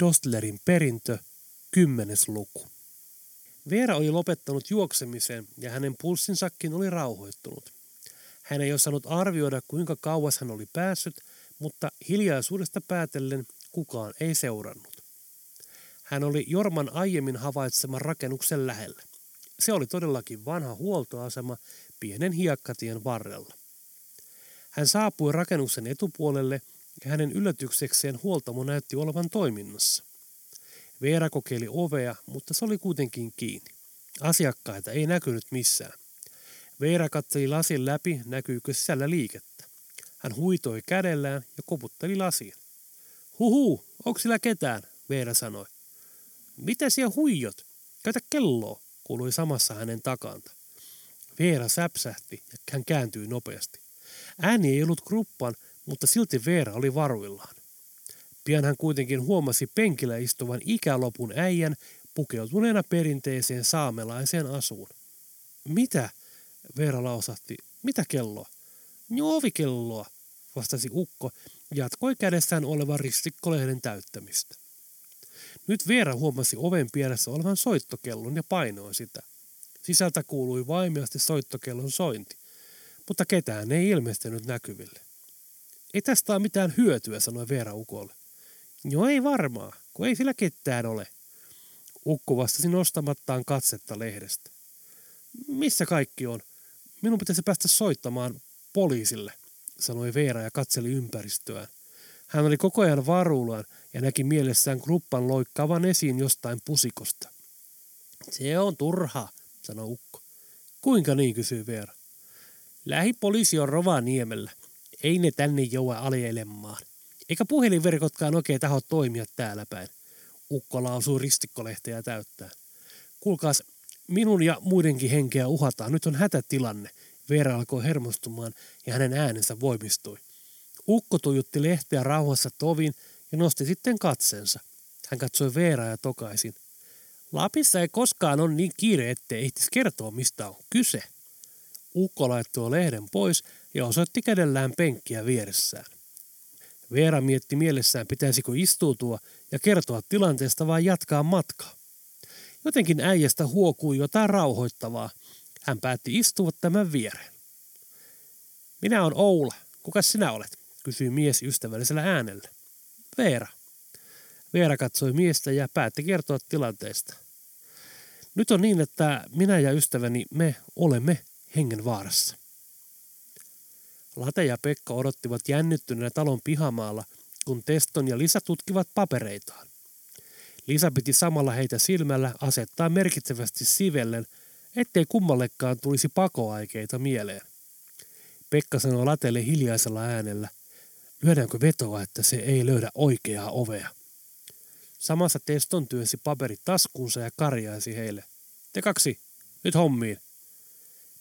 Dostlerin perintö, kymmenes luku. Veera oli lopettanut juoksemisen ja hänen pulssinsakin oli rauhoittunut. Hän ei osannut arvioida, kuinka kauas hän oli päässyt, mutta hiljaisuudesta päätellen kukaan ei seurannut. Hän oli Jorman aiemmin havaitseman rakennuksen lähellä. Se oli todellakin vanha huoltoasema pienen hiekkatien varrella. Hän saapui rakennuksen etupuolelle ja hänen yllätyksekseen huoltamo näytti olevan toiminnassa. Veera kokeili ovea, mutta se oli kuitenkin kiinni. Asiakkaita ei näkynyt missään. Veera katseli lasin läpi, näkyykö sisällä liikettä. Hän huitoi kädellään ja koputteli lasiin. Huhu, onko sillä ketään? Veera sanoi. Mitä siellä huijot? Käytä kelloa, kuului samassa hänen takanta. Veera säpsähti ja hän kääntyi nopeasti. Ääni ei ollut kruppan, mutta silti Veera oli varuillaan. Pian hän kuitenkin huomasi penkillä istuvan ikälopun äijän pukeutuneena perinteiseen saamelaiseen asuun. Mitä? Veera lausahti. Mitä kelloa? Joovikelloa, vastasi Ukko, jatkoi kädessään olevan ristikkolehden täyttämistä. Nyt Veera huomasi oven pielessä olevan soittokellon ja painoi sitä. Sisältä kuului vaimeasti soittokellon sointi, mutta ketään ei ilmestynyt näkyville. Ei tästä ole mitään hyötyä, sanoi Veera Ukolle. Joo ei varmaa, kun ei sillä ketään ole. Ukko vastasi nostamattaan katsetta lehdestä. Missä kaikki on? Minun pitäisi päästä soittamaan poliisille, sanoi Veera ja katseli ympäristöään. Hän oli koko ajan varuillaan ja näki mielessään kruppan loikkaavan esiin jostain pusikosta. Se on turha, sanoi Ukko. Kuinka niin, kysyi Veera. Lähipoliisi on Rovaniemellä. Ei ne tänne joua aljelemaan. Eikä puhelinverkotkaan oikein taho toimia täällä päin. Ukko lausuu ristikkolehteä täyttää. Kuulkaas, minun ja muidenkin henkeä uhataan. Nyt on hätätilanne. Veera alkoi hermostumaan ja hänen äänensä voimistui. Ukko tujutti lehteä rauhassa tovin ja nosti sitten katsensa. Hän katsoi Veeraa ja tokaisin. Lapissa ei koskaan ole niin kiire, ettei ehtis kertoa, mistä on kyse. Ukko laittoi lehden pois ja osoitti kädellään penkkiä vieressään. Veera mietti mielessään, pitäisikö istuutua ja kertoa tilanteesta vai jatkaa matkaa. Jotenkin äijästä huokui jotain rauhoittavaa. Hän päätti istua tämän viereen. Minä on Oula. Kuka sinä olet? kysyi mies ystävällisellä äänellä. Veera. Veera katsoi miestä ja päätti kertoa tilanteesta. Nyt on niin, että minä ja ystäväni me olemme hengenvaarassa. Late ja Pekka odottivat jännittyneenä talon pihamaalla, kun Teston ja Lisa tutkivat papereitaan. Lisa piti samalla heitä silmällä asettaa merkitsevästi sivellen, ettei kummallekaan tulisi pakoaikeita mieleen. Pekka sanoi Latelle hiljaisella äänellä, lyödäänkö vetoa, että se ei löydä oikeaa ovea. Samassa Teston työnsi paperit taskuunsa ja karjaisi heille. Te kaksi, nyt hommiin.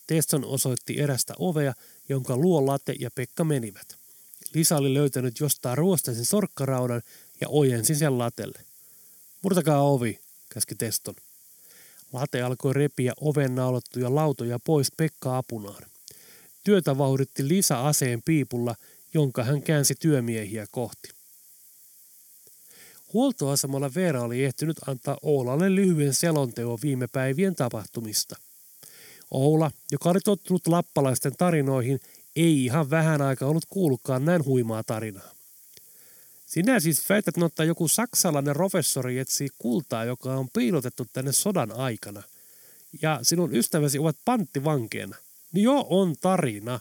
Teston osoitti erästä ovea, jonka luo Late ja Pekka menivät. Lisa oli löytänyt jostain ruosteisen sorkkaraudan ja ojensi sen Latelle. Murtakaa ovi, käski Teston. Late alkoi repiä oven naulattuja lautoja pois Pekka apunaan. Työtä vauhditti Lisa aseen piipulla, jonka hän käänsi työmiehiä kohti. Huoltoasemalla Veera oli ehtinyt antaa Oulalle lyhyen selonteon viime päivien tapahtumista. Oula, joka oli tottunut lappalaisten tarinoihin, ei ihan vähän aikaa ollut kuullutkaan näin huimaa tarinaa. Sinä siis väität, että joku saksalainen professori etsii kultaa, joka on piilotettu tänne sodan aikana. Ja sinun ystäväsi ovat panttivankeena. Niin joo, on tarina.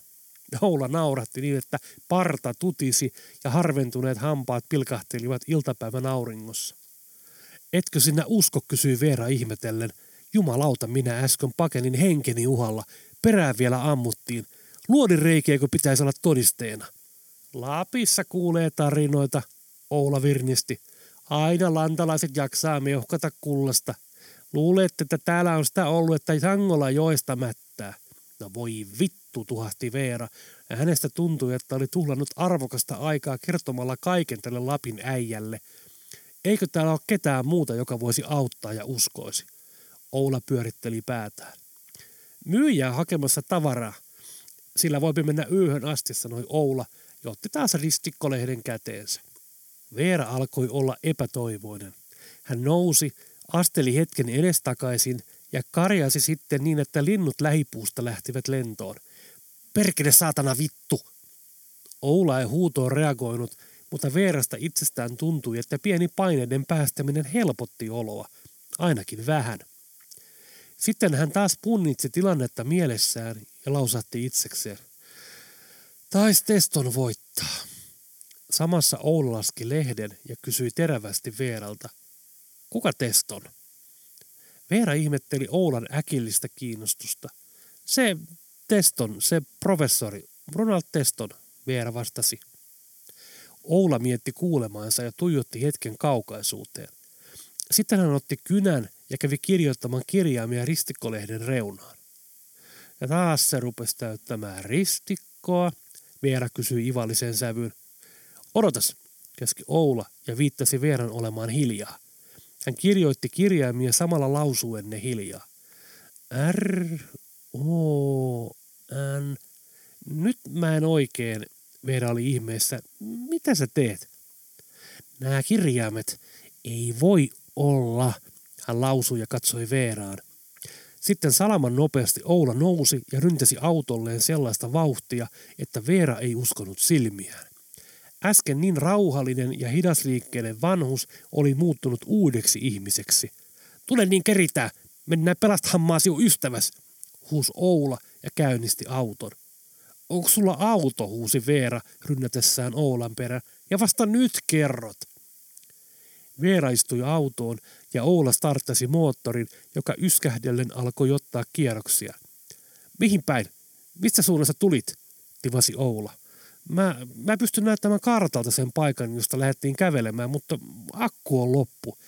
Oula nauratti niin, että parta tutisi ja harventuneet hampaat pilkahtelivat iltapäivän auringossa. Etkö sinä usko, kysyi Veera ihmetellen. Jumalauta, minä äsken pakenin henkeni uhalla. Perään vielä ammuttiin. Luodin reikiäkö pitäisi olla todisteena? Lapissa kuulee tarinoita, Oula virnisti. Aina lantalaiset jaksaa meuhkata kullasta. Luulette, että täällä on sitä ollut, että Sangola joesta mättää. No voi vittu, tuhahti Veera, ja hänestä tuntui, että oli tuhlannut arvokasta aikaa kertomalla kaiken tälle Lapin äijälle. Eikö täällä ole ketään muuta, joka voisi auttaa ja uskoisi? Oula pyöritteli päätään. Myyjää hakemassa tavaraa. Sillä voipi mennä yöhön asti, sanoi Oula, ja otti taas ristikkolehden käteensä. Veera alkoi olla epätoivoinen. Hän nousi, asteli hetken edestakaisin ja karjasi sitten niin, että linnut lähipuusta lähtivät lentoon. Perkele saatana vittu! Oula ei huutoon reagoinut, mutta Veerasta itsestään tuntui, että pieni paineiden päästäminen helpotti oloa, ainakin vähän. Sitten hän taas punnitsi tilannetta mielessään ja lausatti itsekseen. Tais Teston voittaa. Samassa Oula laski lehden ja kysyi terävästi Veeralta. Kuka Teston? Veera ihmetteli Oulan äkillistä kiinnostusta. Se Teston, se professori, Ronald Teston, Veera vastasi. Oula mietti kuulemaansa ja tuijotti hetken kaukaisuuteen. Sitten hän otti kynän ja kävi kirjoittamaan kirjaimia ristikkolehden reunaan. Ja taas se rupesi täyttämään ristikkoa, Veera kysyi ivallisen sävyyn. Odotas, käski Oula ja viittasi Veeran olemaan hiljaa. Hän kirjoitti kirjaimia samalla lausuen ne hiljaa. R, O, N. Nyt mä en oikein, Veera oli ihmeessä. Mitä sä teet? Nämä kirjaimet ei voi olla, hän lausui ja katsoi Veeraan. Sitten salaman nopeasti Oula nousi ja ryntäsi autolleen sellaista vauhtia, että Veera ei uskonut silmiään. Äsken niin rauhallinen ja hidasliikkeinen vanhus oli muuttunut uudeksi ihmiseksi. Tule niin keritää, mennään pelastamaan sinun ystäväs, huus Oula ja käynnisti auton. Onko sulla auto, huusi Veera rynnätessään Oulan perä, ja vasta nyt kerrot. Veera istui autoon ja Oula starttasi moottorin, joka yskähdellen alkoi ottaa kierroksia. Mihin päin? Mistä suunnasta tulit? tivasi Oula. Mä, mä pystyn näyttämään kartalta sen paikan, josta lähdettiin kävelemään, mutta akku on loppu.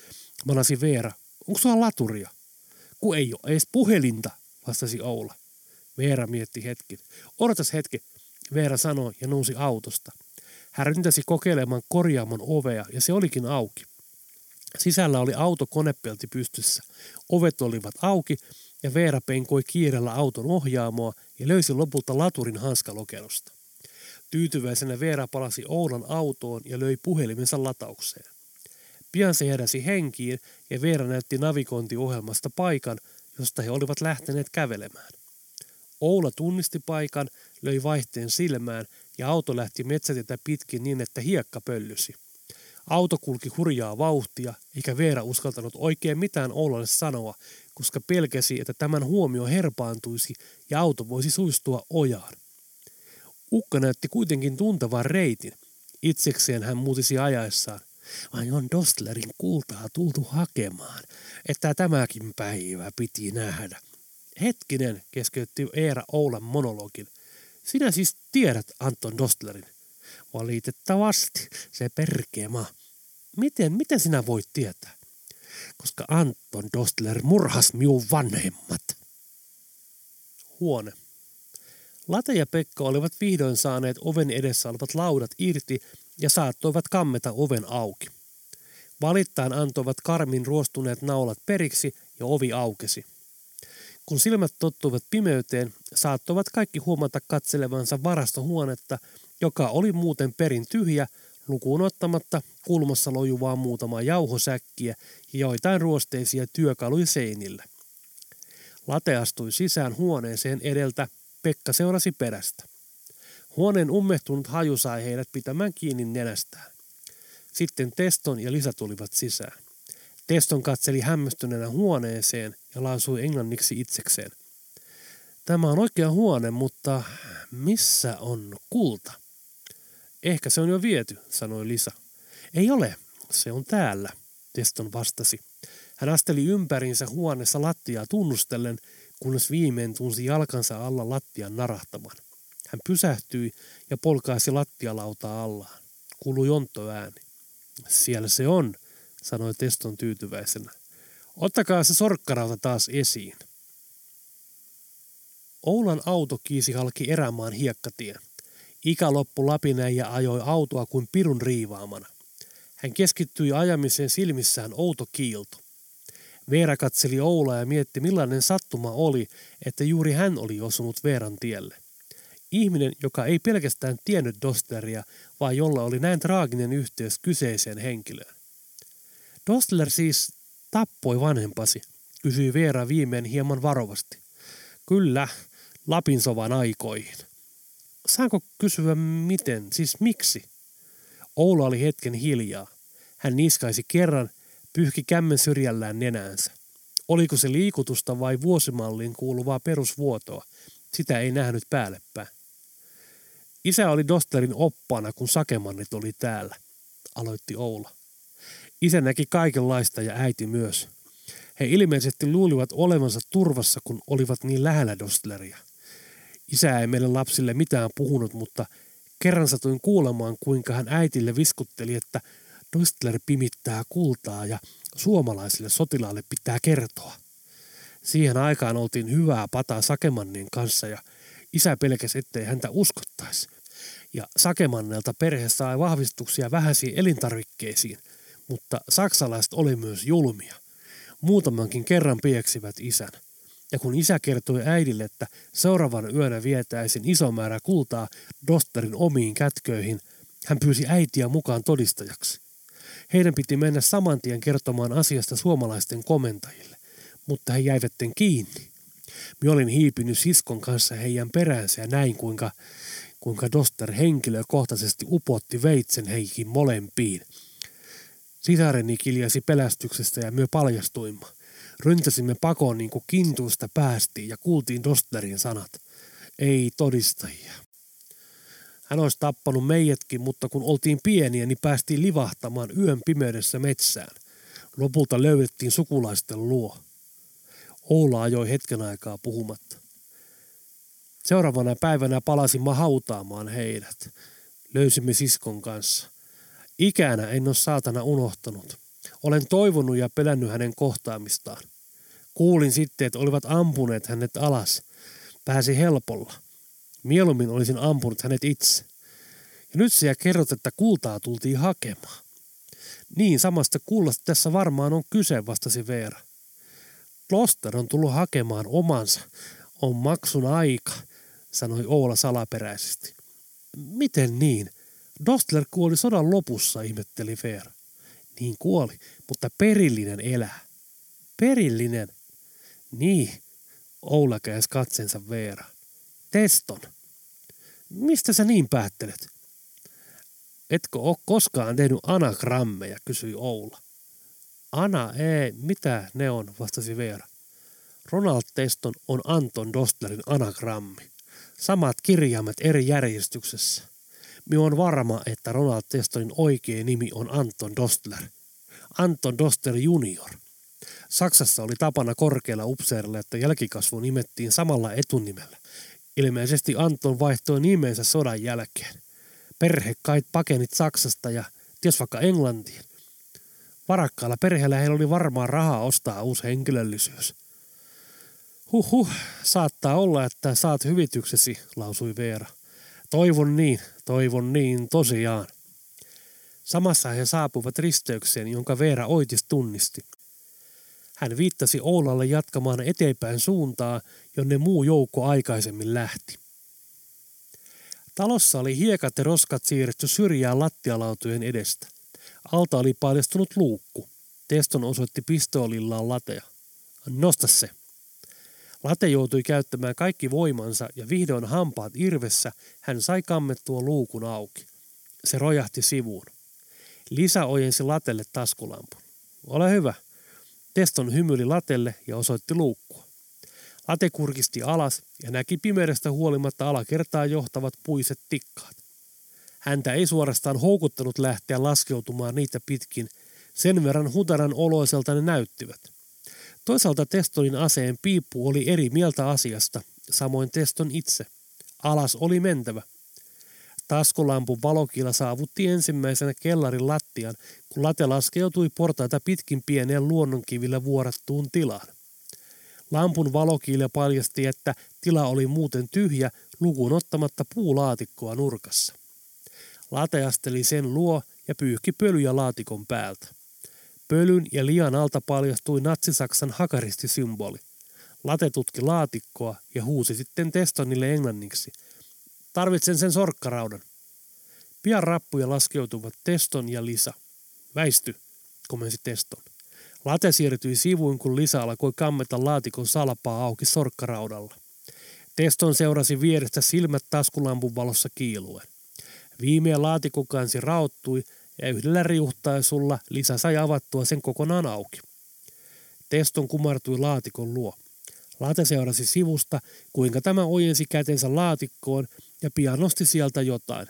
Manasi Veera. Onko sulla laturia? Ku ei ole edes puhelinta, vastasi Oula. Veera mietti hetki. Odotas hetki, Veera sanoi ja nousi autosta. Hän ryntäsi kokeilemaan korjaamon ovea ja se olikin auki. Sisällä oli auto konepelti pystyssä. Ovet olivat auki ja Veera penkoi kiireellä auton ohjaamoa ja löysi lopulta laturin hanskalokerosta. Tyytyväisenä Veera palasi Oulan autoon ja löi puhelimensa lataukseen. Pian se heräsi henkiin ja Veera näytti navigointiohjelmasta paikan, josta he olivat lähteneet kävelemään. Oula tunnisti paikan, löi vaihteen silmään ja auto lähti metsätietä pitkin niin, että hiekka pöllysi. Auto kulki hurjaa vauhtia, eikä Veera uskaltanut oikein mitään Oulalle sanoa, koska pelkäsi, että tämän huomio herpaantuisi ja auto voisi suistua ojaan. Ukka näytti kuitenkin tuntevan reitin. Itsekseen hän muutisi ajaessaan. Vai on Dostlerin kultaa tultu hakemaan, että tämäkin päivä piti nähdä. Hetkinen, keskeytti Eera Oulan monologin. Sinä siis tiedät Anton Dostlerin. Valitettavasti, se perkema. Miten, miten sinä voit tietää? Koska Anton Dostler murhas minun vanhemmat. Huone. Late ja Pekka olivat vihdoin saaneet oven edessä olevat laudat irti ja saattoivat kammeta oven auki. Valittain antoivat karmin ruostuneet naulat periksi ja ovi aukesi. Kun silmät tottuivat pimeyteen, saattoivat kaikki huomata katselevansa varastohuonetta, joka oli muuten perin tyhjä, lukuun ottamatta kulmassa lojuvaa muutamaa jauhosäkkiä ja joitain ruosteisia työkaluja seinillä. Late astui sisään huoneeseen edeltä, Pekka seurasi perästä. Huoneen ummehtunut haju sai heidät pitämään kiinni nenästään. Sitten Teston ja Lisa tulivat sisään. Teston katseli hämmästyneenä huoneeseen ja lausui englanniksi itsekseen. Tämä on oikea huone, mutta missä on kulta? Ehkä se on jo viety, sanoi Lisa. Ei ole, se on täällä, Teston vastasi. Hän asteli ympäriinsä huoneessa lattiaa tunnustellen, kunnes viimein tunsi jalkansa alla lattian narahtaman. Hän pysähtyi ja polkaisi lattialautaa allaan. Kuului ontto ääni. Siellä se on, sanoi Teston tyytyväisenä. Ottakaa se sorkkarauta taas esiin. Oulan auto kiisi halki erämaan hiekkatien. Ikä loppu lapineen ja ajoi autoa kuin pirun riivaamana. Hän keskittyi ajamiseen silmissään outo kiilto. Veera katseli Oulaa ja mietti millainen sattuma oli, että juuri hän oli osunut Veeran tielle. Ihminen, joka ei pelkästään tiennyt Dostleria, vaan jolla oli näin traaginen yhteys kyseiseen henkilöön. Dostler siis tappoi vanhempasi, kysyi Veera viimein hieman varovasti. Kyllä, Lapinsovan aikoihin. Saanko kysyä miten, siis miksi? Oula oli hetken hiljaa. Hän niskaisi kerran, pyyhki kämmen syrjällään nenäänsä. Oliko se liikutusta vai vuosimalliin kuuluvaa perusvuotoa? Sitä ei nähnyt päällepäin. Isä oli Dosterin oppana, kun sakemannit oli täällä, aloitti Oula. Isä näki kaikenlaista ja äiti myös. He ilmeisesti luulivat olevansa turvassa, kun olivat niin lähellä Dostleria. Isä ei meille lapsille mitään puhunut, mutta kerran satuin kuulemaan, kuinka hän äitille viskutteli, että Dostler pimittää kultaa ja suomalaisille sotilaille pitää kertoa. Siihen aikaan oltiin hyvää pataa Sakemannin kanssa ja isä pelkäsi, ettei häntä uskottaisi. Ja Sakemannelta perhe sai vahvistuksia vähäisiin elintarvikkeisiin, mutta saksalaiset oli myös julmia. Muutamankin kerran pieksivät isän. Ja kun isä kertoi äidille, että seuraavan yönä vietäisin iso määrä kultaa Dosterin omiin kätköihin, hän pyysi äitiä mukaan todistajaksi. Heidän piti mennä saman tien kertomaan asiasta suomalaisten komentajille, mutta he jäivätten kiinni. Minä olin hiipinyt siskon kanssa heidän peräänsä ja näin kuinka, kuinka Doster henkilökohtaisesti upotti veitsen heikin molempiin. Sisareni kiljasi pelästyksestä ja myö paljastuimme. Ryntäsimme pakoon niin kuin kintuista päästiin ja kuultiin Dostlerin sanat. Ei todistajia. Hän olisi tappanut meidätkin, mutta kun oltiin pieniä, niin päästiin livahtamaan yön pimeydessä metsään. Lopulta löydettiin sukulaisten luo. Oula ajoi hetken aikaa puhumatta. Seuraavana päivänä palasimme hautaamaan heidät. Löysimme siskon kanssa. Ikänä en ole saatana unohtanut. Olen toivonut ja pelännyt hänen kohtaamistaan. Kuulin sitten, että olivat ampuneet hänet alas. Pääsi helpolla. Mieluummin olisin ampunut hänet itse. Ja nyt siellä kerrot, että kultaa tultiin hakemaan. Niin, samasta kullasta tässä varmaan on kyse, vastasi Veera. Kloster on tullut hakemaan omansa. On maksun aika, sanoi Oula salaperäisesti. Miten niin? Dostler kuoli sodan lopussa, ihmetteli Veera. Niin kuoli, mutta perillinen elää. Perillinen? Niin, Oula käänsi katsensa Veera. Teston. Mistä sä niin päättelet? Etkö ole koskaan tehnyt anagrammeja, kysyi Oula. Ana, ei, mitä ne on, vastasi Veera. Ronald Teston on Anton Dostlerin anagrammi. Samat kirjaimet eri järjestyksessä. Minä on varma, että Ronald Testonin oikea nimi on Anton Dostler. Anton Dostler junior. Saksassa oli tapana korkealla upseerilla, että jälkikasvu nimettiin samalla etunimellä. Ilmeisesti Anton vaihtoi nimensä sodan jälkeen. Perhe kait pakenit Saksasta ja ties vaikka Englantiin. Varakkaalla perheellä heillä oli varmaan rahaa ostaa uusi henkilöllisyys. Huhhuh, saattaa olla, että saat hyvityksesi, lausui Veera. Toivon niin, toivon niin, tosiaan. Samassa he saapuivat risteykseen, jonka Veera Oitis tunnisti. Hän viittasi Oulalle jatkamaan eteenpäin suuntaa, jonne muu joukko aikaisemmin lähti. Talossa oli hiekat ja roskat siirretty syrjään lattialautojen edestä. Alta oli paljastunut luukku. Teston osoitti pistoolillaan lateja. Nosta se. Late joutui käyttämään kaikki voimansa ja vihdoin hampaat irvessä hän sai kammettua luukun auki. Se rojahti sivuun. Lisä ojensi latelle taskulampun. Ole hyvä. Teston hymyili latelle ja osoitti luukkua. Late kurkisti alas ja näki pimeydestä huolimatta alakertaa johtavat puiset tikkaat. Häntä ei suorastaan houkuttanut lähteä laskeutumaan niitä pitkin, sen verran hutaran oloiselta ne näyttivät. Toisaalta Testonin aseen piippu oli eri mieltä asiasta, samoin Teston itse. Alas oli mentävä. Taskulampun valokila saavutti ensimmäisenä kellarin lattian, kun late laskeutui portaita pitkin pieneen luonnonkivillä vuorattuun tilaan. Lampun valokiila paljasti, että tila oli muuten tyhjä lukuun ottamatta puulaatikkoa nurkassa. Lateasteli sen luo ja pyyhki pölyjä laatikon päältä. Pölyn ja lian alta paljastui natsisaksan hakaristisymboli. Late tutki laatikkoa ja huusi sitten Testonille englanniksi. Tarvitsen sen sorkkaraudan. Pian rappuja laskeutuvat Teston ja Lisa. Väisty, komensi Teston. Late siirtyi sivuun, kun Lisa alkoi kammeta laatikon salpaa auki sorkkaraudalla. Teston seurasi vierestä silmät taskulampun valossa kiiluen. Viimeä laatikon kansi raottui ja yhdellä riuhtaisulla Lisa sai avattua sen kokonaan auki. Teston kumartui laatikon luo. Late seurasi sivusta, kuinka tämä ojensi kätensä laatikkoon ja pian nosti sieltä jotain.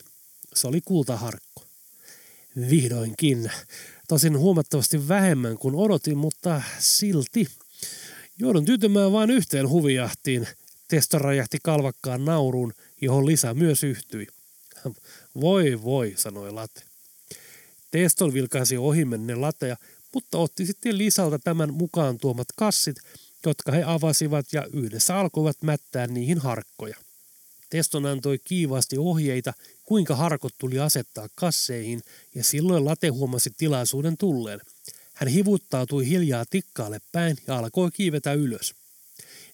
Se oli kultaharkko. Vihdoinkin. Tosin huomattavasti vähemmän kuin odotin, mutta silti. Joudun tyytymään vain yhteen huvijahtiin. Testo räjähti kalvakkaan nauruun, johon Lisa myös yhtyi. Voi voi, sanoi Late. Teston vilkaisi ohimenne lateja, mutta otti sitten Lisalta tämän mukaan tuomat kassit, jotka he avasivat ja yhdessä alkoivat mättää niihin harkkoja. Teston antoi kiivaasti ohjeita, kuinka harkot tuli asettaa kasseihin, ja silloin Late huomasi tilaisuuden tulleen. Hän hivuttautui hiljaa tikkaalle päin ja alkoi kiivetä ylös.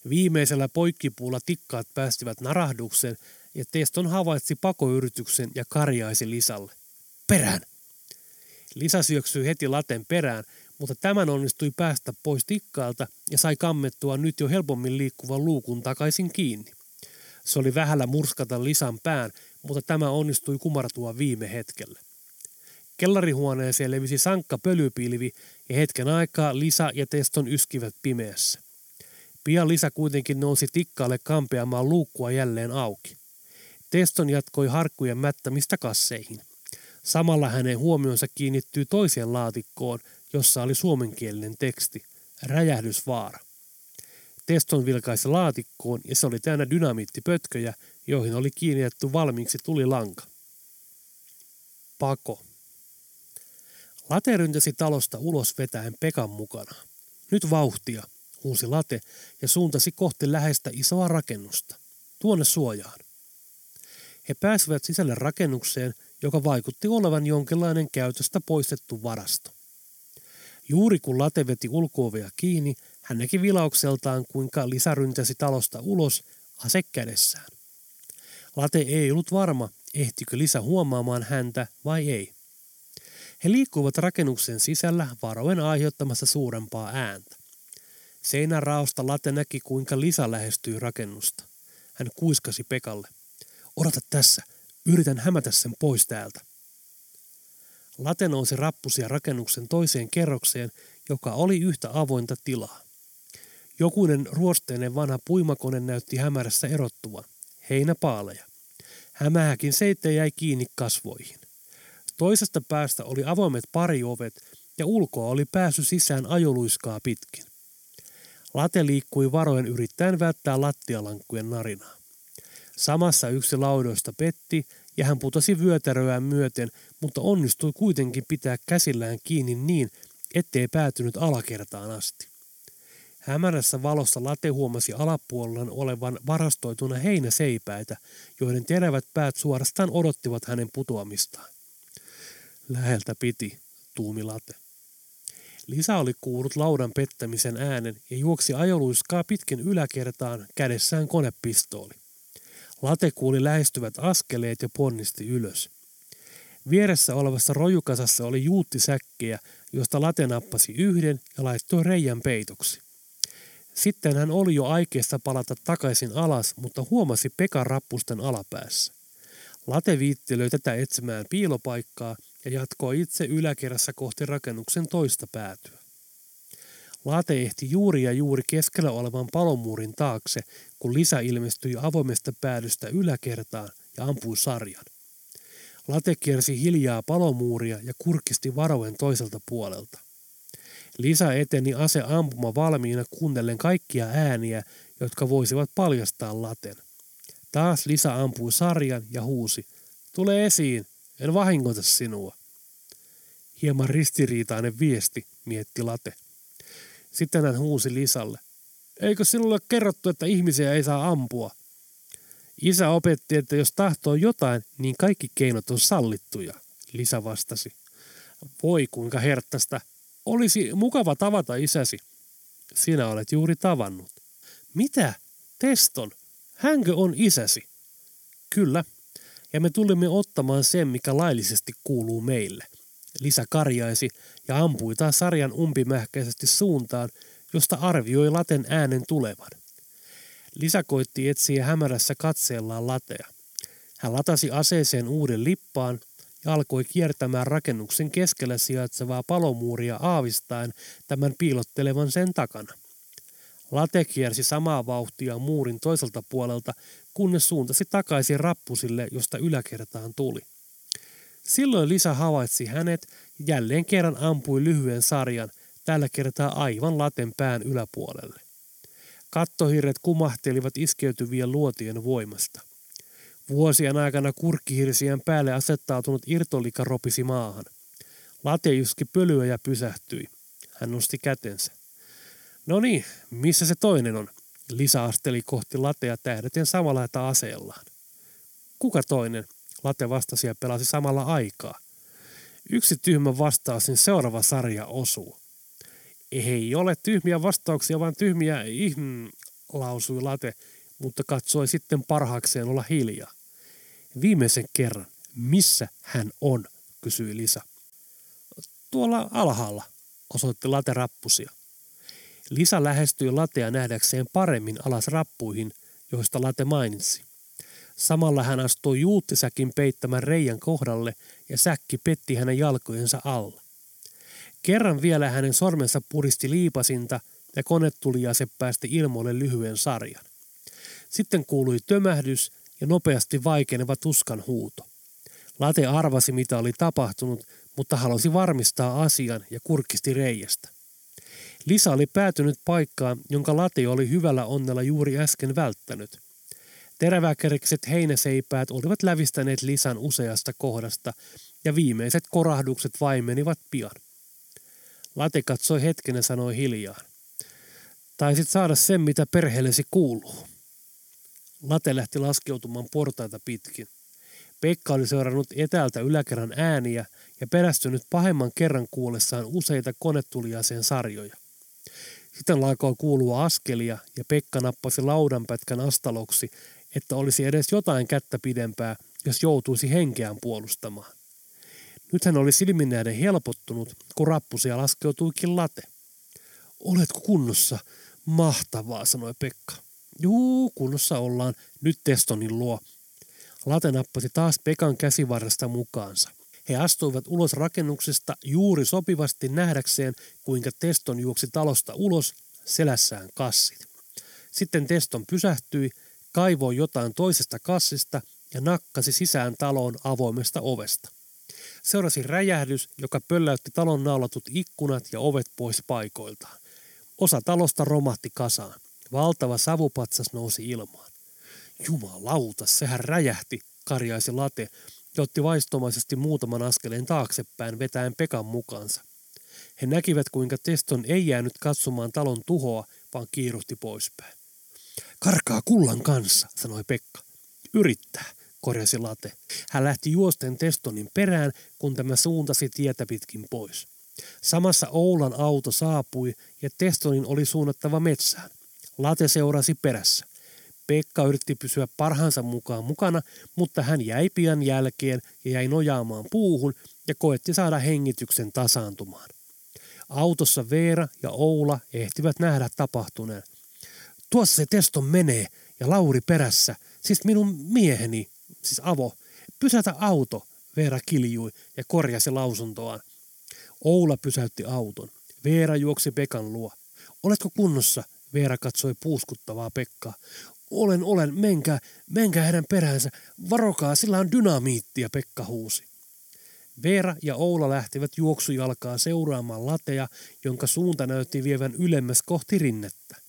Viimeisellä poikkipuulla tikkaat päästivät narahdukseen, ja Teston havaitsi pakoyrityksen ja karjaisi Lisalle. Perään! Lisa syöksyi heti laten perään, mutta tämän onnistui päästä pois tikkaalta ja sai kammettua nyt jo helpommin liikkuvan luukun takaisin kiinni. Se oli vähällä murskata Lisan pään, mutta tämä onnistui kumartua viime hetkellä. Kellarihuoneeseen levisi sankka pölypilvi ja hetken aikaa Lisa ja Teston yskivät pimeässä. Pian Lisa kuitenkin nousi tikkaalle kampeamaan luukkua jälleen auki. Teston jatkoi harkkujen mättämistä kasseihin. Samalla hänen huomionsa kiinnittyy toiseen laatikkoon, jossa oli suomenkielinen teksti. Räjähdysvaara. Teston vilkaisi laatikkoon ja se oli täynnä dynamiittipötköjä, joihin oli kiinnitetty valmiiksi tulilanka. Pako. Late ryntäsi talosta ulos vetäen Pekan mukana. Nyt vauhtia, huusi Late ja suuntasi kohti läheistä isoa rakennusta. Tuonne suojaan. He pääsivät sisälle rakennukseen, joka vaikutti olevan jonkinlainen käytöstä poistettu varasto. Juuri kun Late veti ulkoovea kiinni, hän näki vilaukseltaan, kuinka Lisa ryntäsi talosta ulos ase kädessään. Late ei ollut varma, ehtikö Lisa huomaamaan häntä vai ei. He liikkuivat rakennuksen sisällä varoen aiheuttamassa suurempaa ääntä. Seinän raosta Late näki, kuinka Lisa lähestyi rakennusta. Hän kuiskasi Pekalle. Odota tässä, yritän hämätä sen pois täältä. Late nousi rappusia rakennuksen toiseen kerrokseen, joka oli yhtä avointa tilaa. Jokunen ruosteinen vanha puimakone näytti hämärässä erottuvan. Heinäpaaleja. Hämähäkin seitte jäi kiinni kasvoihin. Toisesta päästä oli avoimet pariovet ja ulkoa oli päässyt sisään ajoluiskaa pitkin. Late liikkui varoen yrittäen välttää lattialankkujen narinaa. Samassa yksi laudoista petti ja hän putosi vyötäröään myöten, mutta onnistui kuitenkin pitää käsillään kiinni niin, ettei päätynyt alakertaan asti. Hämärässä valossa late huomasi alapuolellaan olevan varastoituna heinäseipäitä, joiden terävät päät suorastaan odottivat hänen putoamistaan. Läheltä piti, tuumi late. Lisa oli kuullut laudan pettämisen äänen ja juoksi ajoluiskaa pitkin yläkertaan kädessään konepistooli. Late kuuli lähestyvät askeleet ja ponnisti ylös. Vieressä olevassa rojukasassa oli juuttisäkkejä, josta Late nappasi yhden ja laittoi reijän peitoksi. Sitten hän oli jo aikeessa palata takaisin alas, mutta huomasi Pekan rappusten alapäässä. Late viittelöi tätä etsimään piilopaikkaa ja jatkoi itse yläkerrassa kohti rakennuksen toista päätyä. Late ehti juuri ja juuri keskellä olevan palomuurin taakse, kun Lisa ilmestyi avoimesta päädystä yläkertaan ja ampui sarjan. Late kiersi hiljaa palomuuria ja kurkisti varoen toiselta puolelta. Lisa eteni ase ampuma valmiina kuunnellen kaikkia ääniä, jotka voisivat paljastaa laten. Taas Lisa ampui sarjan ja huusi, tule esiin, en vahingoita sinua. Hieman ristiriitainen viesti, mietti Late. Sitten hän huusi Lisalle. Eikö sinulle kerrottu, että ihmisiä ei saa ampua? Isä opetti, että jos tahtoo jotain, niin kaikki keinot on sallittuja, Lisa vastasi. Voi kuinka herttästä. Olisi mukava tavata isäsi. Sinä olet juuri tavannut. Mitä? Teston? Hänkö on isäsi? Kyllä, ja me tulimme ottamaan sen, mikä laillisesti kuuluu meille. Lisä karjaisi ja ampui taas sarjan umpimähkäisesti suuntaan, josta arvioi laten äänen tulevan. Lisä koitti etsiä hämärässä katseellaan latea. Hän latasi aseeseen uuden lippaan ja alkoi kiertämään rakennuksen keskellä sijaitsevaa palomuuria aavistaen tämän piilottelevan sen takana. Late kiersi samaa vauhtia muurin toiselta puolelta, kunnes suuntasi takaisin rappusille, josta yläkertaan tuli. Silloin Lisa havaitsi hänet ja jälleen kerran ampui lyhyen sarjan, tällä kertaa aivan laten pään yläpuolelle. Kattohirret kumahtelivat iskeytyvien luotien voimasta. Vuosien aikana kurkkihirsien päälle asettautunut irtolika ropisi maahan. Late juski pölyä ja pysähtyi. Hän nosti kätensä. No niin, missä se toinen on? Lisa asteli kohti latea tähdeten samalla että aseellaan. Kuka toinen? Late vastasi ja pelasi samalla aikaa. Yksi tyhmä vastaus, niin seuraava sarja osuu. Ei ole tyhmiä vastauksia, vaan tyhmiä ihm, lausui Late, mutta katsoi sitten parhaakseen olla hiljaa. Viimeisen kerran, missä hän on, kysyi Lisa. Tuolla alhaalla, osoitti Late rappusia. Lisa lähestyi Latea nähdäkseen paremmin alas rappuihin, joista Late mainitsi. Samalla hän astui juuttisäkin peittämän reijän kohdalle ja säkki petti hänen jalkojensa alla. Kerran vielä hänen sormensa puristi liipasinta ja kone tuli ja se päästi ilmoille lyhyen sarjan. Sitten kuului tömähdys ja nopeasti vaikeneva tuskan huuto. Late arvasi, mitä oli tapahtunut, mutta halusi varmistaa asian ja kurkisti reiästä. Lisa oli päätynyt paikkaan, jonka Late oli hyvällä onnella juuri äsken välttänyt. Teräväkärikset heinäseipäät olivat lävistäneet Lisan useasta kohdasta, ja viimeiset korahdukset vaimenivat pian. Late katsoi hetken ja sanoi hiljaa. Taisit saada sen, mitä perheellesi kuuluu. Late lähti laskeutumaan portaita pitkin. Pekka oli seurannut etäältä yläkerran ääniä ja perästynyt pahemman kerran kuullessaan useita konetuliaseen sarjoja. Sitten alkoi kuulua askelia ja Pekka nappasi laudanpätkän astaloksi, että olisi edes jotain kättä pidempää, jos joutuisi henkeään puolustamaan. Nyt hän oli silminnäiden helpottunut, kun rappusia laskeutuikin late. Oletko kunnossa? Mahtavaa, sanoi Pekka. Juu, kunnossa ollaan. Nyt Testonin luo. Late nappasi taas Pekan käsivarresta mukaansa. He astuivat ulos rakennuksesta juuri sopivasti nähdäkseen, kuinka Teston juoksi talosta ulos selässään kassit. Sitten Teston pysähtyi, kaivoi jotain toisesta kassista ja nakkasi sisään taloon avoimesta ovesta. Seurasi räjähdys, joka pölläytti talon naulatut ikkunat ja ovet pois paikoiltaan. Osa talosta romahti kasaan. Valtava savupatsas nousi ilmaan. Jumalauta, sehän räjähti, karjaisi late ja otti vaistomaisesti muutaman askeleen taaksepäin vetäen Pekan mukaansa. He näkivät, kuinka Teston ei jäänyt katsomaan talon tuhoa, vaan kiiruhti poispäin. Karkaa kullan kanssa, sanoi Pekka. Yrittää, korjasi Late. Hän lähti juosten Testonin perään, kun tämä suuntasi tietä pitkin pois. Samassa Oulan auto saapui ja Testonin oli suunnattava metsään. Late seurasi perässä. Pekka yritti pysyä parhaansa mukaan mukana, mutta hän jäi pian jälkeen ja jäi nojaamaan puuhun ja koetti saada hengityksen tasaantumaan. Autossa Veera ja Oula ehtivät nähdä tapahtuneen. Tuossa se teston menee ja Lauri perässä, siis minun mieheni, siis avo. Pysäytä auto, Veera kiljui ja korjasi lausuntoaan. Oula pysäytti auton. Veera juoksi Pekan luo. Oletko kunnossa? Veera katsoi puuskuttavaa Pekkaa. Olen, olen, menkää, menkää heidän peräänsä. Varokaa, sillä on dynamiittia, Pekka huusi. Veera ja Oula lähtivät juoksujalkaa seuraamaan lateja, jonka suunta näytti vievän ylemmäs kohti rinnettä.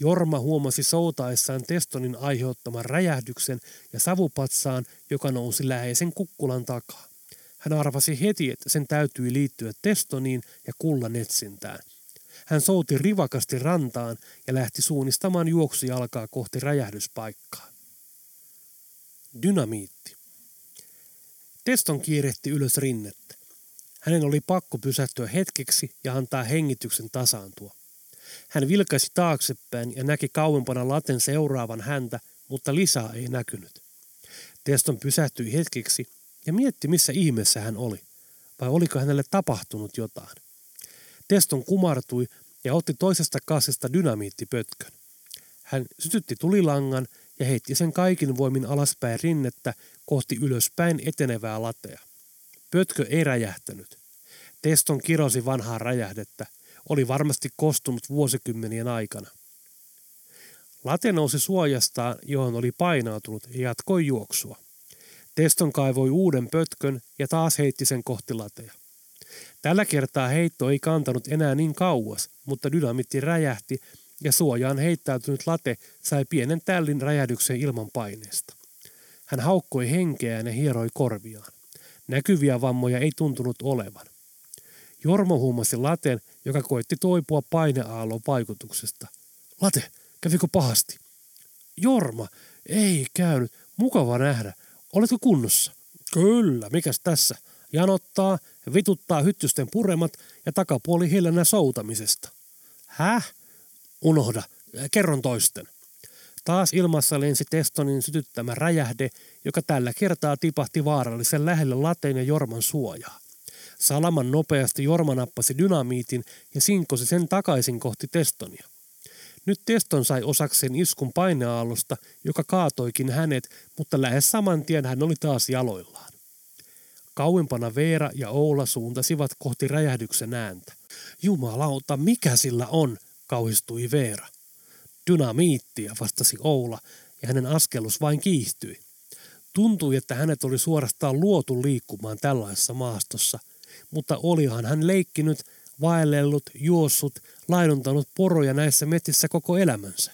Jorma huomasi soutaessaan Testonin aiheuttaman räjähdyksen ja savupatsaan, joka nousi läheisen kukkulan takaa. Hän arvasi heti, että sen täytyi liittyä Testoniin ja kullan etsintään – hän souti rivakasti rantaan ja lähti suunnistamaan juoksujalkaa kohti räjähdyspaikkaa. Dynamiitti. Teston kiirehti ylös rinnettä. Hänen oli pakko pysähtyä hetkeksi ja antaa hengityksen tasaantua. Hän vilkaisi taaksepäin ja näki kauempana laten seuraavan häntä, mutta lisää ei näkynyt. Teston pysähtyi hetkeksi ja mietti, missä ihmeessä hän oli, vai oliko hänelle tapahtunut jotain. Teston kumartui ja otti toisesta kassista dynamiittipötkön. Hän sytytti tulilangan ja heitti sen kaikin voimin alaspäin rinnettä kohti ylöspäin etenevää latea. Pötkö ei räjähtänyt. Teston kirosi vanhaa räjähdettä. Oli varmasti kostunut vuosikymmenien aikana. Late nousi suojastaan, johon oli painautunut ja jatkoi juoksua. Teston kaivoi uuden pötkön ja taas heitti sen kohti lateja. Tällä kertaa heitto ei kantanut enää niin kauas, mutta dynamitti räjähti ja suojaan heittäytynyt late sai pienen tällin räjähdyksen ilman paineesta. Hän haukkoi henkeään ja hieroi korviaan. Näkyviä vammoja ei tuntunut olevan. Jormo huumasi laten, joka koitti toipua paineaallon vaikutuksesta. Late, kävikö pahasti? Jorma, ei käynyt. Mukava nähdä. Oletko kunnossa? Kyllä, mikäs tässä? Janottaa, vituttaa hyttysten puremat ja takapuoli hiljänä soutamisesta. Häh? Unohda, kerron toisten. Taas ilmassa lensi Testonin sytyttämä räjähde, joka tällä kertaa tipahti vaarallisen lähelle lateen ja Jorman suojaa. Salaman nopeasti Jorma nappasi dynamiitin ja sinkosi sen takaisin kohti Testonia. Nyt Teston sai osakseen iskun paineaallosta, joka kaatoikin hänet, mutta lähes saman tien hän oli taas jaloillaan. Kauempana Veera ja Oula suuntasivat kohti räjähdyksen ääntä. Jumalauta, mikä sillä on, kauhistui Veera. Dynamiittia, vastasi Oula, ja hänen askelus vain kiihtyi. Tuntui, että hänet oli suorastaan luotu liikkumaan tällaisessa maastossa, mutta olihan hän leikkinyt, vaellellut, juossut, laiduntanut poroja näissä metsissä koko elämänsä.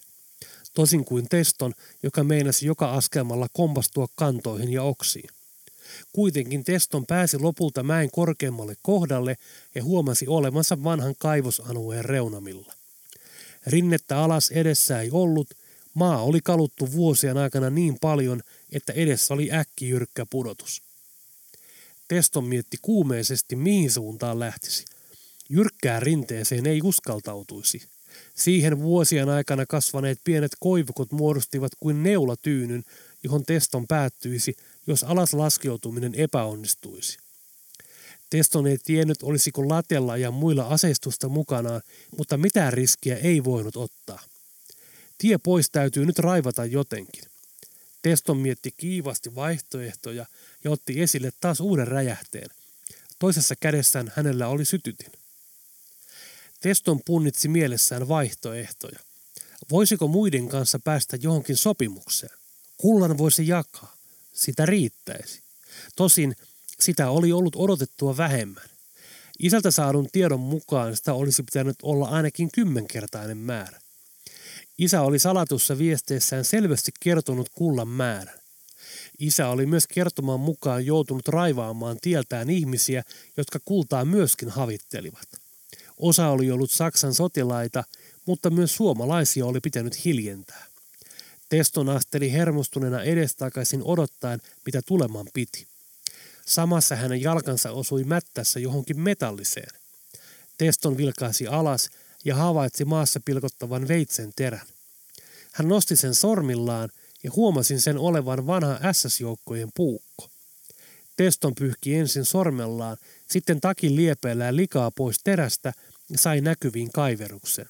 Tosin kuin Teston, joka meinasi joka askelmalla kompastua kantoihin ja oksiin. Kuitenkin Teston pääsi lopulta mäen korkeammalle kohdalle ja huomasi olemansa vanhan kaivosalueen reunamilla. Rinnettä alas edessä ei ollut, maa oli kaluttu vuosien aikana niin paljon, että edessä oli äkkijyrkkä pudotus. Teston mietti kuumeisesti, mihin suuntaan lähtisi. Jyrkkään rinteeseen ei uskaltautuisi. Siihen vuosien aikana kasvaneet pienet koivukot muodostivat kuin neulatyynyn, johon Teston päättyisi, jos alas laskeutuminen epäonnistuisi. Teston ei tiennyt, olisiko latella ja muilla aseistusta mukanaan, mutta mitään riskiä ei voinut ottaa. Tie pois täytyy nyt raivata jotenkin. Teston mietti kiivasti vaihtoehtoja ja otti esille taas uuden räjähteen. Toisessa kädessään hänellä oli sytytin. Teston punnitsi mielessään vaihtoehtoja. Voisiko muiden kanssa päästä johonkin sopimukseen? Kullan voisi jakaa. Sitä riittäisi. Tosin sitä oli ollut odotettua vähemmän. Isältä saadun tiedon mukaan sitä olisi pitänyt olla ainakin kymmenkertainen määrä. Isä oli salatussa viesteissään selvästi kertonut kullan määrän. Isä oli myös kertomaan mukaan joutunut raivaamaan tieltään ihmisiä, jotka kultaa myöskin havittelivat. Osa oli ollut Saksan sotilaita, mutta myös suomalaisia oli pitänyt hiljentää. Teston asteli hermostuneena edestakaisin odottaen, mitä tuleman piti. Samassa hänen jalkansa osui mättässä johonkin metalliseen. Teston vilkaisi alas ja havaitsi maassa pilkottavan veitsen terän. Hän nosti sen sormillaan ja huomasin sen olevan vanha SS-joukkojen puukko. Teston pyyhki ensin sormellaan, sitten takin liepeellään likaa pois terästä ja sai näkyviin kaiveruksen.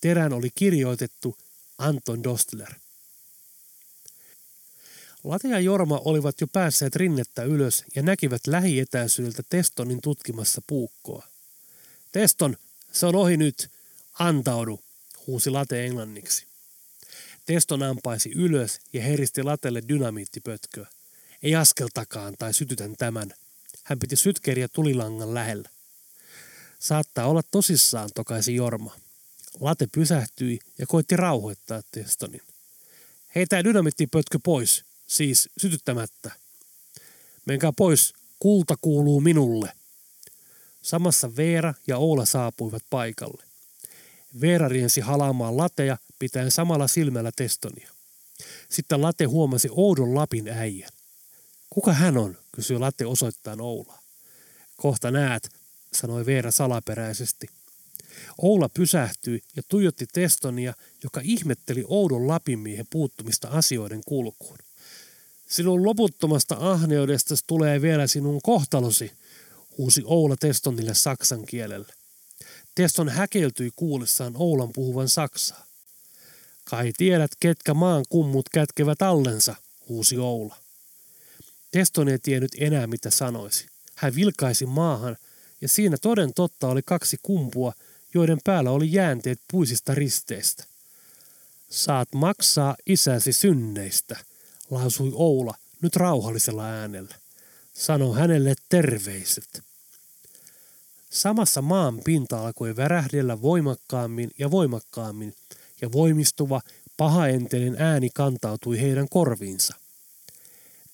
Terään oli kirjoitettu Anton Dostler. Late ja Jorma olivat jo päässeet rinnettä ylös ja näkivät lähietäisyydeltä Testonin tutkimassa puukkoa. Teston, se on ohi nyt. Antaudu, huusi Late englanniksi. Teston ampaisi ylös ja heristi Latelle dynamiittipötköä. Ei askeltakaan tai sytytän tämän. Hän piti sytkeriä tulilangan lähellä. Saattaa olla tosissaan, tokaisi Jorma. Late pysähtyi ja koitti rauhoittaa Testonin. Heitä dynamiittipötkö pois, siis sytyttämättä. Menkää pois, kulta kuuluu minulle. Samassa Veera ja Oula saapuivat paikalle. Veera riensi halaamaan lateja pitäen samalla silmällä Testonia. Sitten Late huomasi oudon Lapin äijän. Kuka hän on, kysyi Late osoittain Oulaa. Kohta näet, sanoi Veera salaperäisesti. Oula pysähtyi ja tuijotti Testonia, joka ihmetteli oudon Lapinmiehen puuttumista asioiden kulkuun. Sinun loputtomasta ahneudesta tulee vielä sinun kohtalosi, huusi Oula Testonille saksan kielellä. Teston häkeltyi kuullessaan Oulan puhuvan saksaa. Kai tiedät, ketkä maan kummut kätkevät allensa, huusi Oula. Teston ei tiennyt enää, mitä sanoisi. Hän vilkaisi maahan, ja siinä toden totta oli kaksi kumpua, joiden päällä oli jäänteet puisista risteistä. Saat maksaa isäsi synneistä, lausui Oula nyt rauhallisella äänellä. Sano hänelle terveiset. Samassa maan pinta alkoi värähdellä voimakkaammin ja voimakkaammin, ja voimistuva, pahaenteinen ääni kantautui heidän korviinsa.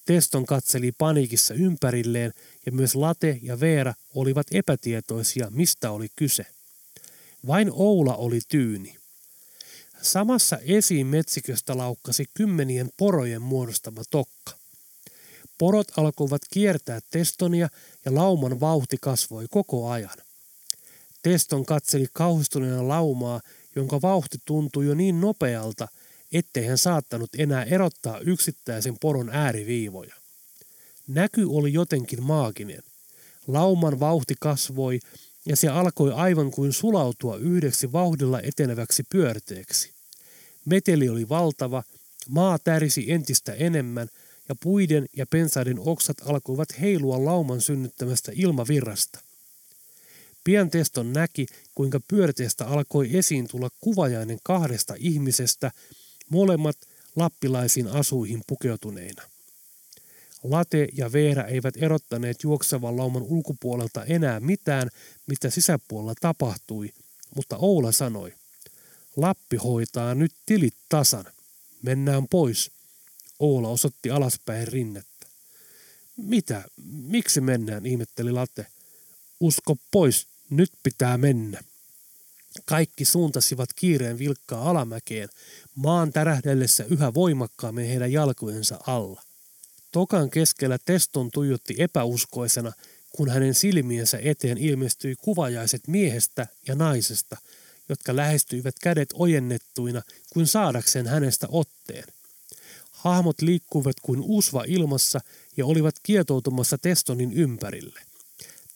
Teston katseli paniikissa ympärilleen ja myös Late ja Veera olivat epätietoisia, mistä oli kyse. Vain Oula oli tyyni. Samassa esiin metsiköstä laukkasi kymmenien porojen muodostama tokka. Porot alkoivat kiertää Testonia ja lauman vauhti kasvoi koko ajan. Teston katseli kauhistuneena laumaa, jonka vauhti tuntui jo niin nopealta, ettei hän saattanut enää erottaa yksittäisen poron ääriviivoja. Näky oli jotenkin maaginen. Lauman vauhti kasvoi ja se alkoi aivan kuin sulautua yhdeksi vauhdilla eteneväksi pyörteeksi. Meteli oli valtava, maa tärisi entistä enemmän ja puiden ja pensaiden oksat alkoivat heilua lauman synnyttämästä ilmavirrasta. Pian Teston näki, kuinka pyörteestä alkoi esiin tulla kuvajainen kahdesta ihmisestä, molemmat lappilaisiin asuihin pukeutuneina. Late ja Veera eivät erottaneet juoksevan lauman ulkopuolelta enää mitään, mitä sisäpuolella tapahtui, mutta Oula sanoi, Lappi hoitaa nyt tilit tasan. Mennään pois. Oula osoitti alaspäin rinnettä. Mitä? Miksi mennään, ihmetteli Late. Usko pois, nyt pitää mennä. Kaikki suuntasivat kiireen vilkkaa alamäkeen, maan tärähdellessä yhä voimakkaammin heidän jalkojensa alla. Tokan keskellä Teston tuijotti epäuskoisena, kun hänen silmiensä eteen ilmestyi kuvajaiset miehestä ja naisesta, jotka lähestyivät kädet ojennettuina kuin saadakseen hänestä otteen. Hahmot liikkuivat kuin usva ilmassa ja olivat kietoutumassa Testonin ympärille.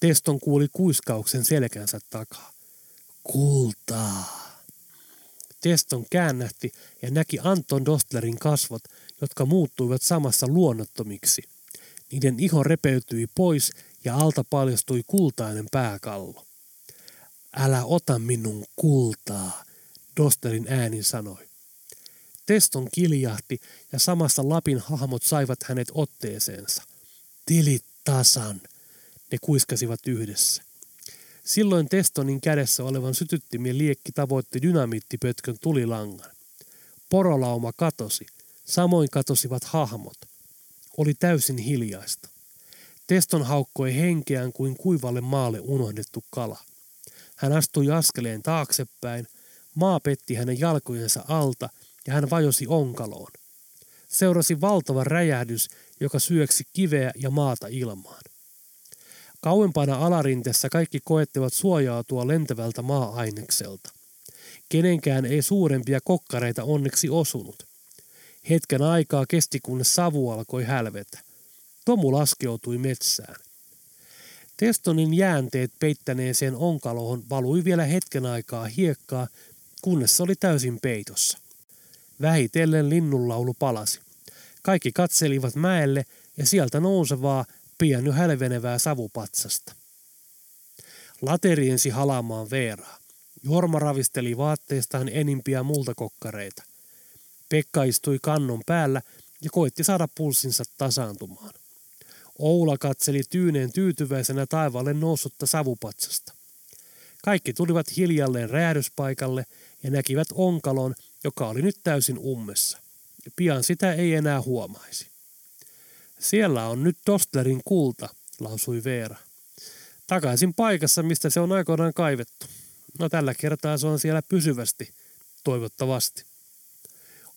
Teston kuuli kuiskauksen selkänsä takaa. Kultaa! Teston käännähti ja näki Anton Dostlerin kasvot, jotka muuttuivat samassa luonnottomiksi. Niiden iho repeytyi pois ja alta paljastui kultainen pääkallo. Älä ota minun kultaa, Dostlerin ääni sanoi. Teston kiljahti ja samassa Lapin hahmot saivat hänet otteeseensa. Tilit tasan, ne kuiskasivat yhdessä. Silloin Testonin kädessä olevan sytyttimien liekki tavoitti dynamiittipötkön tulilangan. Porolauma katosi. Samoin katosivat hahmot. Oli täysin hiljaista. Teston haukkoi henkeään kuin kuivalle maalle unohdettu kala. Hän astui askeleen taaksepäin, maa petti hänen jalkojensa alta ja hän vajosi onkaloon. Seurasi valtava räjähdys, joka syöksi kiveä ja maata ilmaan. Kauempana alarinteessä kaikki koettivat suojautua lentävältä maa-ainekselta. Kenenkään ei suurempia kokkareita onneksi osunut. Hetken aikaa kesti, kunnes savu alkoi hälvetä. Tomu laskeutui metsään. Testonin jäänteet peittäneeseen onkalohon valui vielä hetken aikaa hiekkaa, kunnes se oli täysin peitossa. Vähitellen linnunlaulu palasi. Kaikki katselivat mäelle ja sieltä nousevaa, pian jo hälvenevää savupatsasta. Lateriensi halamaan Veeraa. Jorma ravisteli vaatteistaan enimpiä multakokkareita. Pekka istui kannon päällä ja koitti saada pulssinsa tasaantumaan. Oula katseli tyyneen tyytyväisenä taivaalle noussutta savupatsasta. Kaikki tulivat hiljalleen räädyspaikalle ja näkivät onkalon, joka oli nyt täysin ummessa. Pian sitä ei enää huomaisi. Siellä on nyt Dostlerin kulta, lausui Veera. Takaisin paikassa, mistä se on aikoinaan kaivettu. No tällä kertaa se on siellä pysyvästi, toivottavasti.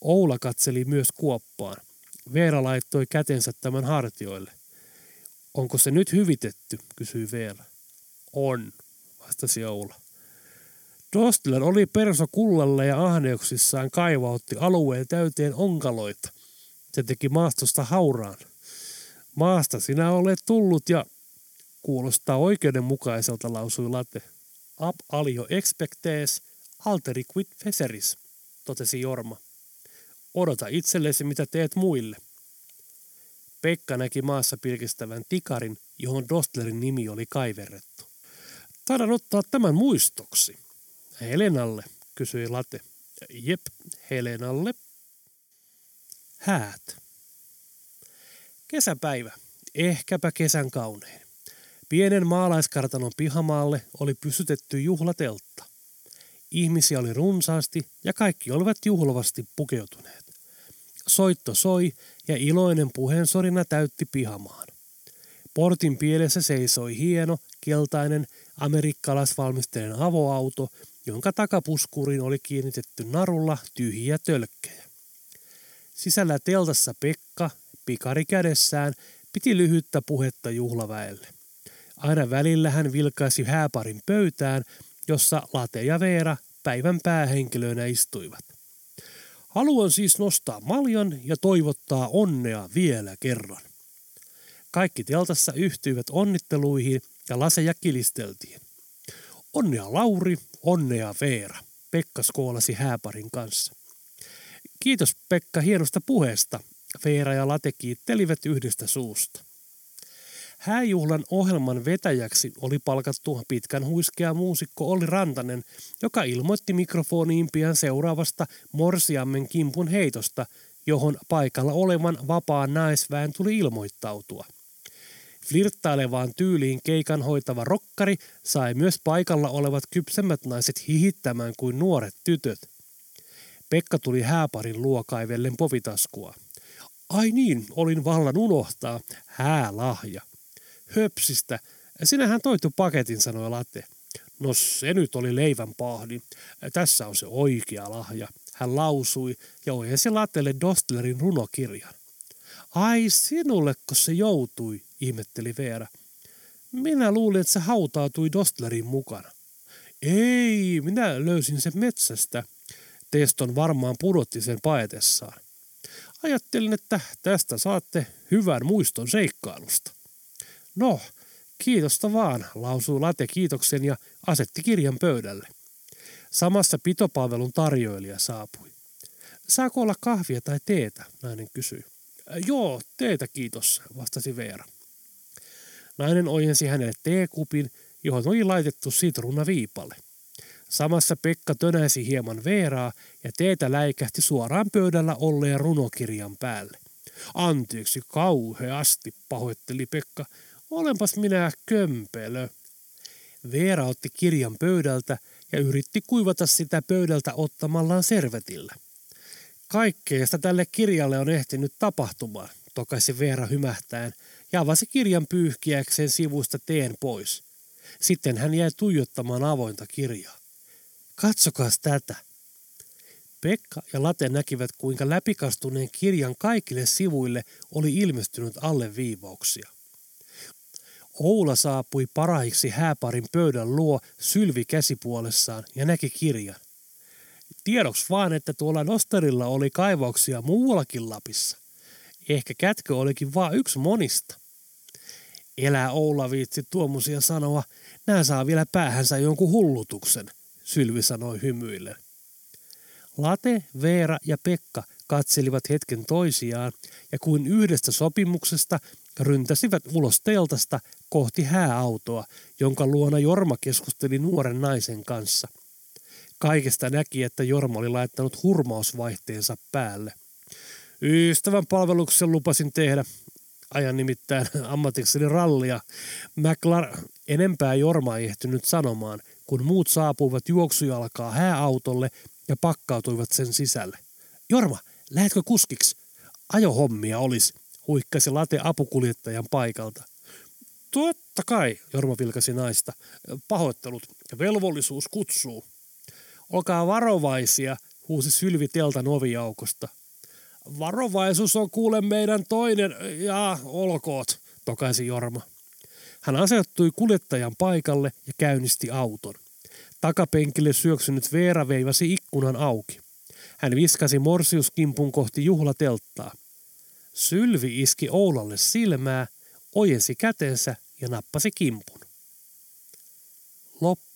Oula katseli myös kuoppaan. Veera laittoi kätensä tämän hartioille. Onko se nyt hyvitetty, kysyi Veera. On, vastasi Oula. Dostler oli perso kullalle ja ahneuksissaan kaivautti alueen täyteen onkaloita. Se teki maastosta hauraan. Maasta sinä olet tullut ja kuulostaa oikeudenmukaiselta, lausui Late. Ab alio expectees, alteri quid feseris, totesi Jorma. Odota itsellesi, mitä teet muille. Pekka näki maassa pilkistävän tikarin, johon Dostlerin nimi oli kaiverrettu. Taidan ottaa tämän muistoksi. Helenalle, kysyi Late. Jep, Helenalle. Häät. Kesäpäivä. Ehkäpä kesän kaunein. Pienen maalaiskartanon pihamaalle oli pysytetty juhlateltta. Ihmisiä oli runsaasti ja kaikki olivat juhlavasti pukeutuneet. Soitto soi ja iloinen puheensorina täytti pihamaan. Portin pielessä seisoi hieno, keltainen, amerikkalaisvalmisteinen avoauto, jonka takapuskuriin oli kiinnitetty narulla tyhjiä tölkkejä. Sisällä teltassa Pekka, pikari kädessään, piti lyhyttä puhetta juhlaväelle. Aina välillä hän vilkaisi hääparin pöytään, jossa Late ja Veera päivän päähenkilöinä istuivat. Haluan siis nostaa maljan ja toivottaa onnea vielä kerran. Kaikki teltassa yhtyivät onnitteluihin ja laseja kilisteltiin. Onnea Lauri, onnea Veera, Pekka skoolasi hääparin kanssa. Kiitos Pekka hienosta puheesta, Veera ja Late kiittelivät yhdestä suusta. Hääjuhlan ohjelman vetäjäksi oli palkattu pitkän huiskea muusikko Olli Rantanen, joka ilmoitti mikrofoniin pian seuraavasta Morsiammen kimpun heitosta, johon paikalla olevan vapaan naisväen tuli ilmoittautua. Flirttailevaan tyyliin keikan hoitava rokkari sai myös paikalla olevat kypsemmät naiset hihittämään kuin nuoret tytöt. Pekka tuli hääparin luo kaivellen povitaskua. Ai niin, olin vallan unohtaa. Häälahja. Höpsistä. Sinähän toitu paketin, sanoi Latte. No se nyt oli leivän pahdi. Tässä on se oikea lahja. Hän lausui ja ojensi Lattelle Dostlerin runokirjan. Ai sinulleko se joutui, ihmetteli Veera. Minä luulin, että se hautautui Dostlerin mukana. Ei, minä löysin sen metsästä. Teston varmaan pudotti sen paetessaan. Ajattelin, että tästä saatte hyvän muiston seikkailusta. No, kiitosta vaan, lausui Late kiitoksen ja asetti kirjan pöydälle. Samassa pitopalvelun tarjoilija saapui. Saako olla kahvia tai teetä, nainen kysyi. Joo, teetä kiitos, vastasi Veera. Nainen ojensi hänelle teekupin, johon oli laitettu viipalle. Samassa Pekka tönäisi hieman Veeraa ja teetä läikähti suoraan pöydällä olleen runokirjan päälle. Anteeksi kauheasti, pahoitteli Pekka. Olenpas minä kömpelö. Veera otti kirjan pöydältä ja yritti kuivata sitä pöydältä ottamallaan servetillä. Kaikkeesta tälle kirjalle on ehtinyt tapahtumaan, tokaisi Veera hymähtäen ja avasi kirjan pyyhkiäkseen sivuista teen pois. Sitten hän jäi tuijottamaan avointa kirjaa. Katsokaas tätä. Pekka ja Late näkivät, kuinka läpikastuneen kirjan kaikille sivuille oli ilmestynyt alleviivauksia. Oula saapui parahiksi hääparin pöydän luo sylvi käsipuolessaan ja näki kirjan. Tiedoks vaan, että tuolla Nosterilla oli kaivauksia muuallakin Lapissa. Ehkä kätkö olikin vaan yksi monista. Elää Oula viitsi tuommoisia sanoa, nää saa vielä päähänsä jonkun hullutuksen, Sylvi sanoi hymyille. Late, Veera ja Pekka katselivat hetken toisiaan ja kuin yhdestä sopimuksesta ryntäsivät ulos teltasta kohti hääautoa, jonka luona Jorma keskusteli nuoren naisen kanssa. Kaikesta näki, että Jorma oli laittanut hurmausvaihteensa päälle. Ystävän palveluksen lupasin tehdä, ajan nimittäin ammatikseni rallia. McLar enempää Jorma ei ehtinyt sanomaan, kun muut saapuivat juoksujalkaa hääautolle ja pakkautuivat sen sisälle. Jorma, lähetkö kuskiksi? Ajohommia olisi, huikkasi late apukuljettajan paikalta. Totta kai, Jorma vilkasi naista. Pahoittelut, velvollisuus kutsuu. Olkaa varovaisia, huusi Sylvi teltan oviaukosta. Varovaisuus on kuule meidän toinen, ja olkoot, tokaisi Jorma. Hän asettui kuljettajan paikalle ja käynnisti auton. Takapenkille syöksynyt Veera veivasi ikkunan auki. Hän viskasi morsiuskimpun kohti juhlatelttaa. Sylvi iski Oulalle silmää, ojensi kätensä ja nappasi kimpun. Loppu.